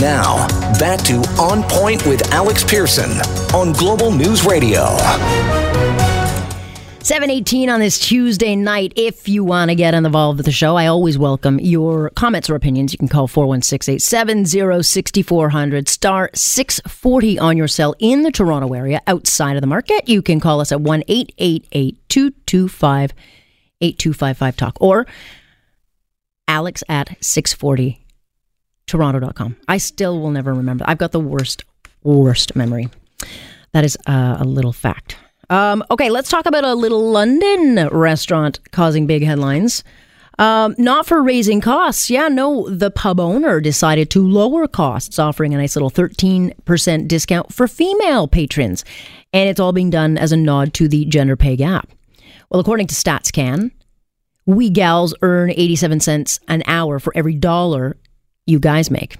Now, back to On Point with Alex Pierson on Global News Radio. 718 on this Tuesday night. If you want to get involved with the show, I always welcome your comments or opinions. You can call 416 6400 star 640 on your cell in the Toronto area outside of the market. You can call us at 1 888 225 8255 talk or alex at 640 toronto.com. I still will never remember. I've got the worst, worst memory. That is uh, a little fact. Um, okay, let's talk about a little London restaurant causing big headlines. Um, not for raising costs. Yeah, no, the pub owner decided to lower costs, offering a nice little 13% discount for female patrons. And it's all being done as a nod to the gender pay gap. Well, according to StatsCan, we gals earn 87 cents an hour for every dollar you guys make.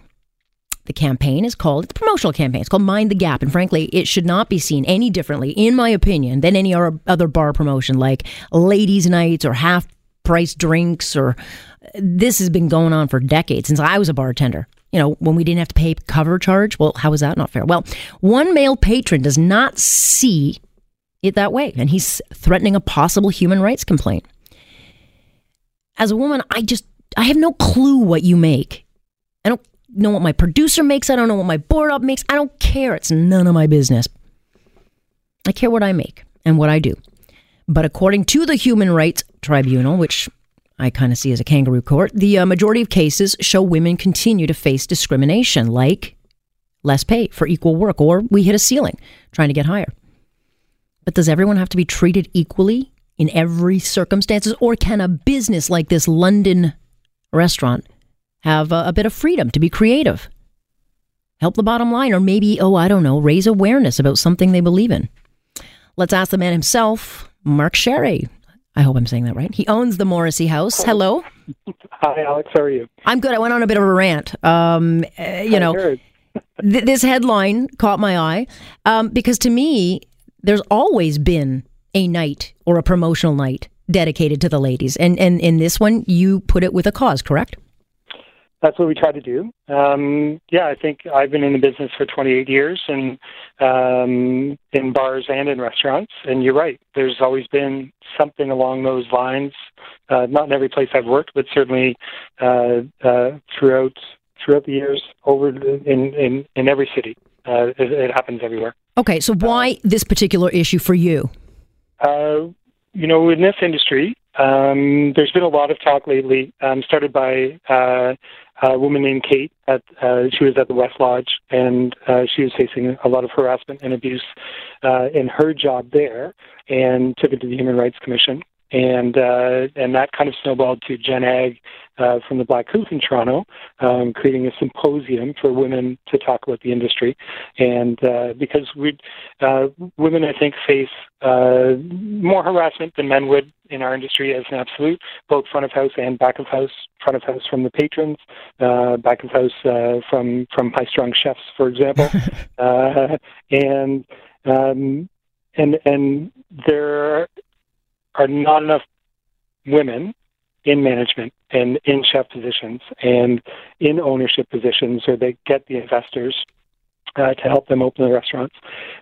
The campaign is called, it's a promotional campaign. It's called Mind the Gap. And frankly, it should not be seen any differently, in my opinion, than any other bar promotion like ladies' nights or half price drinks or this has been going on for decades since I was a bartender. You know, when we didn't have to pay cover charge. Well, how is that not fair? Well, one male patron does not see it that way, and he's threatening a possible human rights complaint. As a woman, I just I have no clue what you make. I don't know what my producer makes. I don't know what my board up makes. I don't care. It's none of my business. I care what I make and what I do. But according to the Human Rights Tribunal, which I kind of see as a kangaroo court, the uh, majority of cases show women continue to face discrimination, like less pay for equal work, or we hit a ceiling trying to get higher. But does everyone have to be treated equally in every circumstances, or can a business like this London restaurant have a, a bit of freedom to be creative, help the bottom line, or maybe, oh, I don't know, raise awareness about something they believe in. Let's ask the man himself, Mark Sherry. I hope I'm saying that right. He owns the Morrissey House. Hello. Hi, Alex. How are you? I'm good. I went on a bit of a rant. Um, uh, you know, th- this headline caught my eye um, because to me, there's always been a night or a promotional night dedicated to the ladies, and and in this one, you put it with a cause, correct? That's what we try to do. Um, yeah, I think I've been in the business for 28 years and um, in bars and in restaurants. And you're right, there's always been something along those lines. Uh, not in every place I've worked, but certainly uh, uh, throughout throughout the years, over in in, in every city. Uh, it, it, happens everywhere. Okay, so why this particular issue for you? Uh, you know, in this industry, um, there's been a lot of talk lately, um, started by uh, a woman named Kate. At uh, she was at the Weslodge, and uh, she was facing a lot of harassment and abuse uh, in her job there, and took it to the Human Rights Commission and uh, and that kind of snowballed to Jen Agg uh, from the Black Hoof in Toronto, um, creating a symposium for women to talk about the industry, and uh, because we uh, women I think face uh, more harassment than men would in our industry as an absolute, both front of house and back of house. Front of house from the patrons, uh, back of house from from high strung chefs, for example, and um, and and there are not enough women in management and in chef positions and in ownership positions, or they get the investors uh, to help them open the restaurants.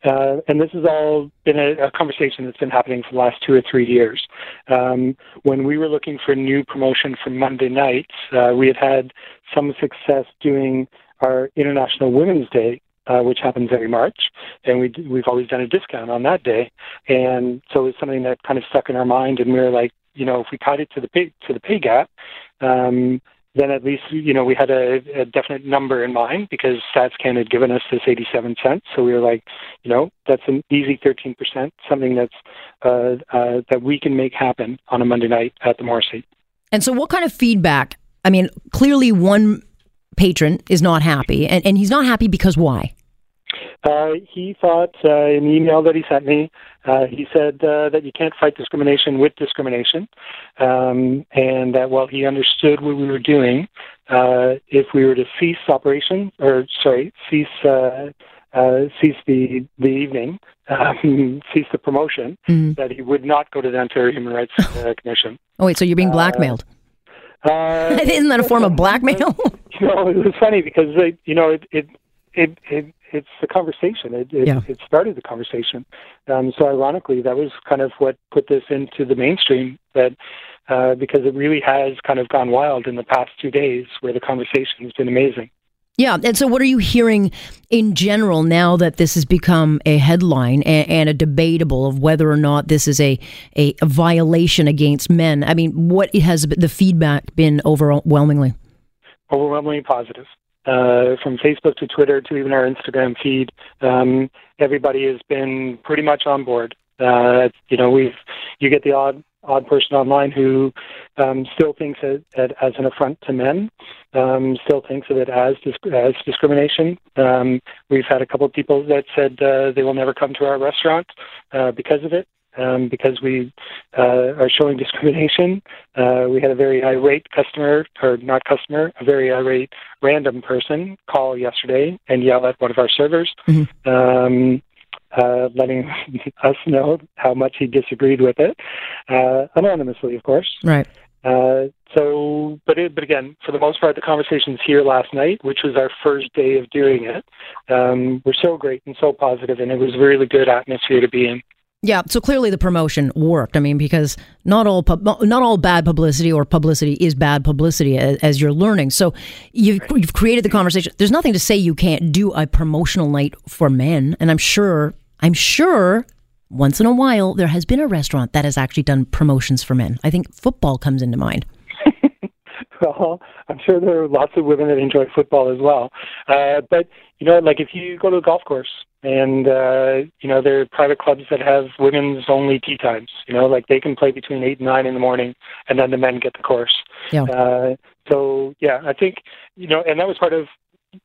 Uh, and this has all been a, a, conversation that's been happening for the last two or three years. Um, when we were looking for new promotion for Monday nights, uh, we had had some success doing our International Women's Day uh, which happens every March, and we we've always done a discount on that day, and so it's something that kind of stuck in our mind, and we were like, you know, if we tied it to the pay to the pay gap, um, then at least you know we had a, a definite number in mind because StatsCan had given us this 87 cents, so we were like, you know, that's an easy 13 percent, something that's uh, uh, that we can make happen on a Monday night at the Morrissey. And so, what kind of feedback? I mean, clearly one patron is not happy, and, and he's not happy because why? Uh, he thought uh, in the email that he sent me, uh, he said uh, that you can't fight discrimination with discrimination, um, and that while he understood what we were doing, uh, if we were to cease operation, or sorry, cease uh, uh, cease the the evening, um, cease the promotion, mm-hmm. that he would not go to the Ontario Human Rights uh, Commission. Oh wait, so you're being blackmailed? Uh, Isn't that a form of blackmail? you know, it was funny because they, you know, it it it, it it's the conversation. It it, Yeah. it started the conversation. Um, so ironically, that was kind of what put this into the mainstream. That uh, because it really has kind of gone wild in the past two days, where the conversation has been amazing. Yeah. And so, what are you hearing in general now that this has become a headline and, and a debatable of whether or not this is a, a, a violation against men? I mean, what has the feedback been overwhelmingly? overwhelmingly positive. Uh, from Facebook to Twitter to even our Instagram feed, um, everybody has been pretty much on board. Uh, you know, we've you get the odd odd person online who um, still thinks it, it as an affront to men, um, still thinks of it as as discrimination. Um, we've had a couple of people that said uh, they will never come to our restaurant uh, because of it. Um, because we uh, are showing discrimination. Uh, we had a very irate customer, or not customer, a very irate random person call yesterday and yell at one of our servers, Mhm. um, uh, letting us know how much he disagreed with it, uh, anonymously, of course. Right. Uh, so, but it, but again, for the most part, the conversations here last night, which was our first day of doing it, um, were so great and so positive, and it was a really good atmosphere to be in. Yeah, so clearly the promotion worked. I mean, because not all pub- not all bad publicity or publicity is bad publicity, as, as you're learning. So you've, you've created the conversation. There's nothing to say you can't do a promotional night for men, and I'm sure I'm sure once in a while there has been a restaurant that has actually done promotions for men. I think football comes into mind. Well, I'm sure there are lots of women that enjoy football as well. Uh, but you know, like if you go to a golf course and uh, you know there are private clubs that have women's only tea times. You know, like they can play between eight and nine in the morning, and then the men get the course. Yeah. Uh, so yeah, I think you know, and that was part of.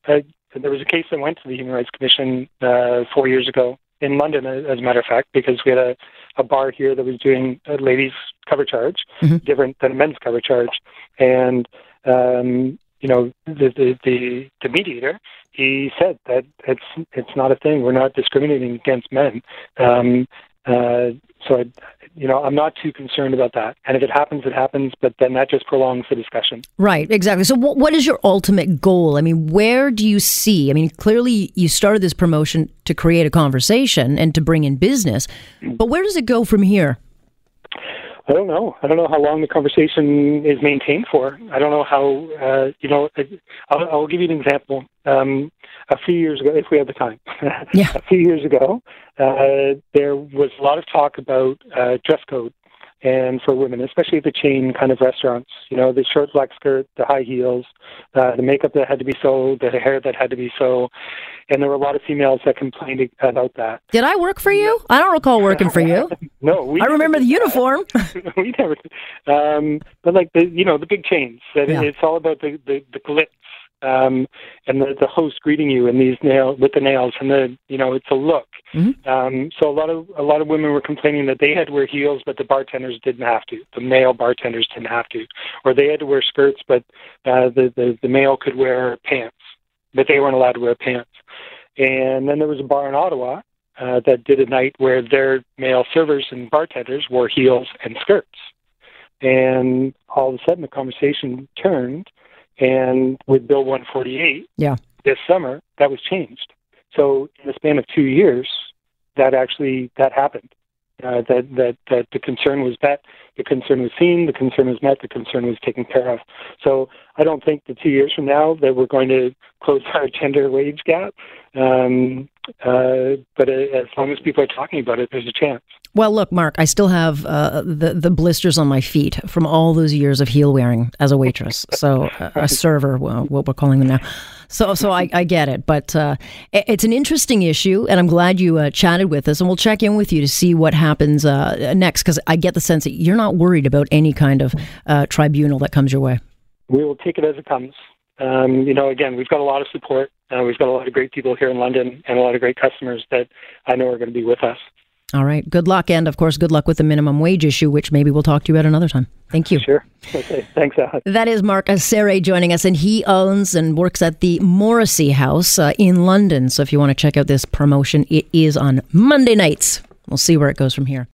Uh, there was a case that went to the Human Rights Commission uh, four years ago in London, as a matter of fact, because we had a, a bar here that was doing a ladies' cover charge, Mhm. different than a men's cover charge, and um, you know the, the the the mediator he said that it's it's not a thing. We're not discriminating against men. Um, uh, so I, you know, I'm not too concerned about that. And if it happens, it happens. But then that just prolongs the discussion. Right, exactly. So, what, what is your ultimate goal? I mean, where do you see? I mean, clearly you started this promotion to create a conversation and to bring in business, but where does it go from here? I don't know. I don't know how long the conversation is maintained for. I don't know how. Uh, you know, I'll, I'll give you an example. Um, a few years ago, if we have the time, Yeah. a few years ago, uh, there was a lot of talk about uh, dress code and for women, especially the chain kind of restaurants. You know, the short black skirt, the high heels, uh, the makeup that had to be so, the hair that had to be so, and there were a lot of females that complained about that. Did I work for you? I don't recall working for you. No, we I remember the never did that. uniform. we never. Um, but like the you know the big chains. That Yeah. It's all about the the, the glitz um, and the, the host greeting you in these nail with the nails and the you know it's a look. Mhm. Um, so a lot of a lot of women were complaining that they had to wear heels, but the bartenders didn't have to. The male bartenders didn't have to, or they had to wear skirts, but uh, the, the the male could wear pants, but they weren't allowed to wear pants. And then there was a bar in Ottawa uh, that did a night where their male servers and bartenders wore heels and skirts. And all of a sudden, the conversation turned, and with Bill 148 Yeah. this summer, that was changed. So in the span of two years, that actually that happened. Uh, that that that the concern was met, the concern was seen, the concern was met, the concern was taken care of. So I don't think that two years from now that we're going to close our gender wage gap. Um, uh, but uh, as long as people are talking about it, there's a chance. Well, look, Mark, I still have uh, the the blisters on my feet from all those years of heel wearing as a waitress. So uh, a server, well, what we're calling them now. So, so I, I get it, but uh, it's an interesting issue, and I'm glad you uh, chatted with us, and we'll check in with you to see what happens uh, next, because I get the sense that you're not worried about any kind of uh, tribunal that comes your way. we will take it as it comes. Um, you know, again, we've got a lot of support. Uh, we've got a lot of great people here in London and a lot of great customers that I know are going to be with us. All right, good luck, and of course, good luck with the minimum wage issue, which maybe we'll talk to you about another time. Thank you. Sure. Okay. Thanks, Alex. That is Mark Asere joining us, and he owns and works at the Morrissey House uh, in London. So if you want to check out this promotion, it is on Monday nights. We'll see where it goes from here.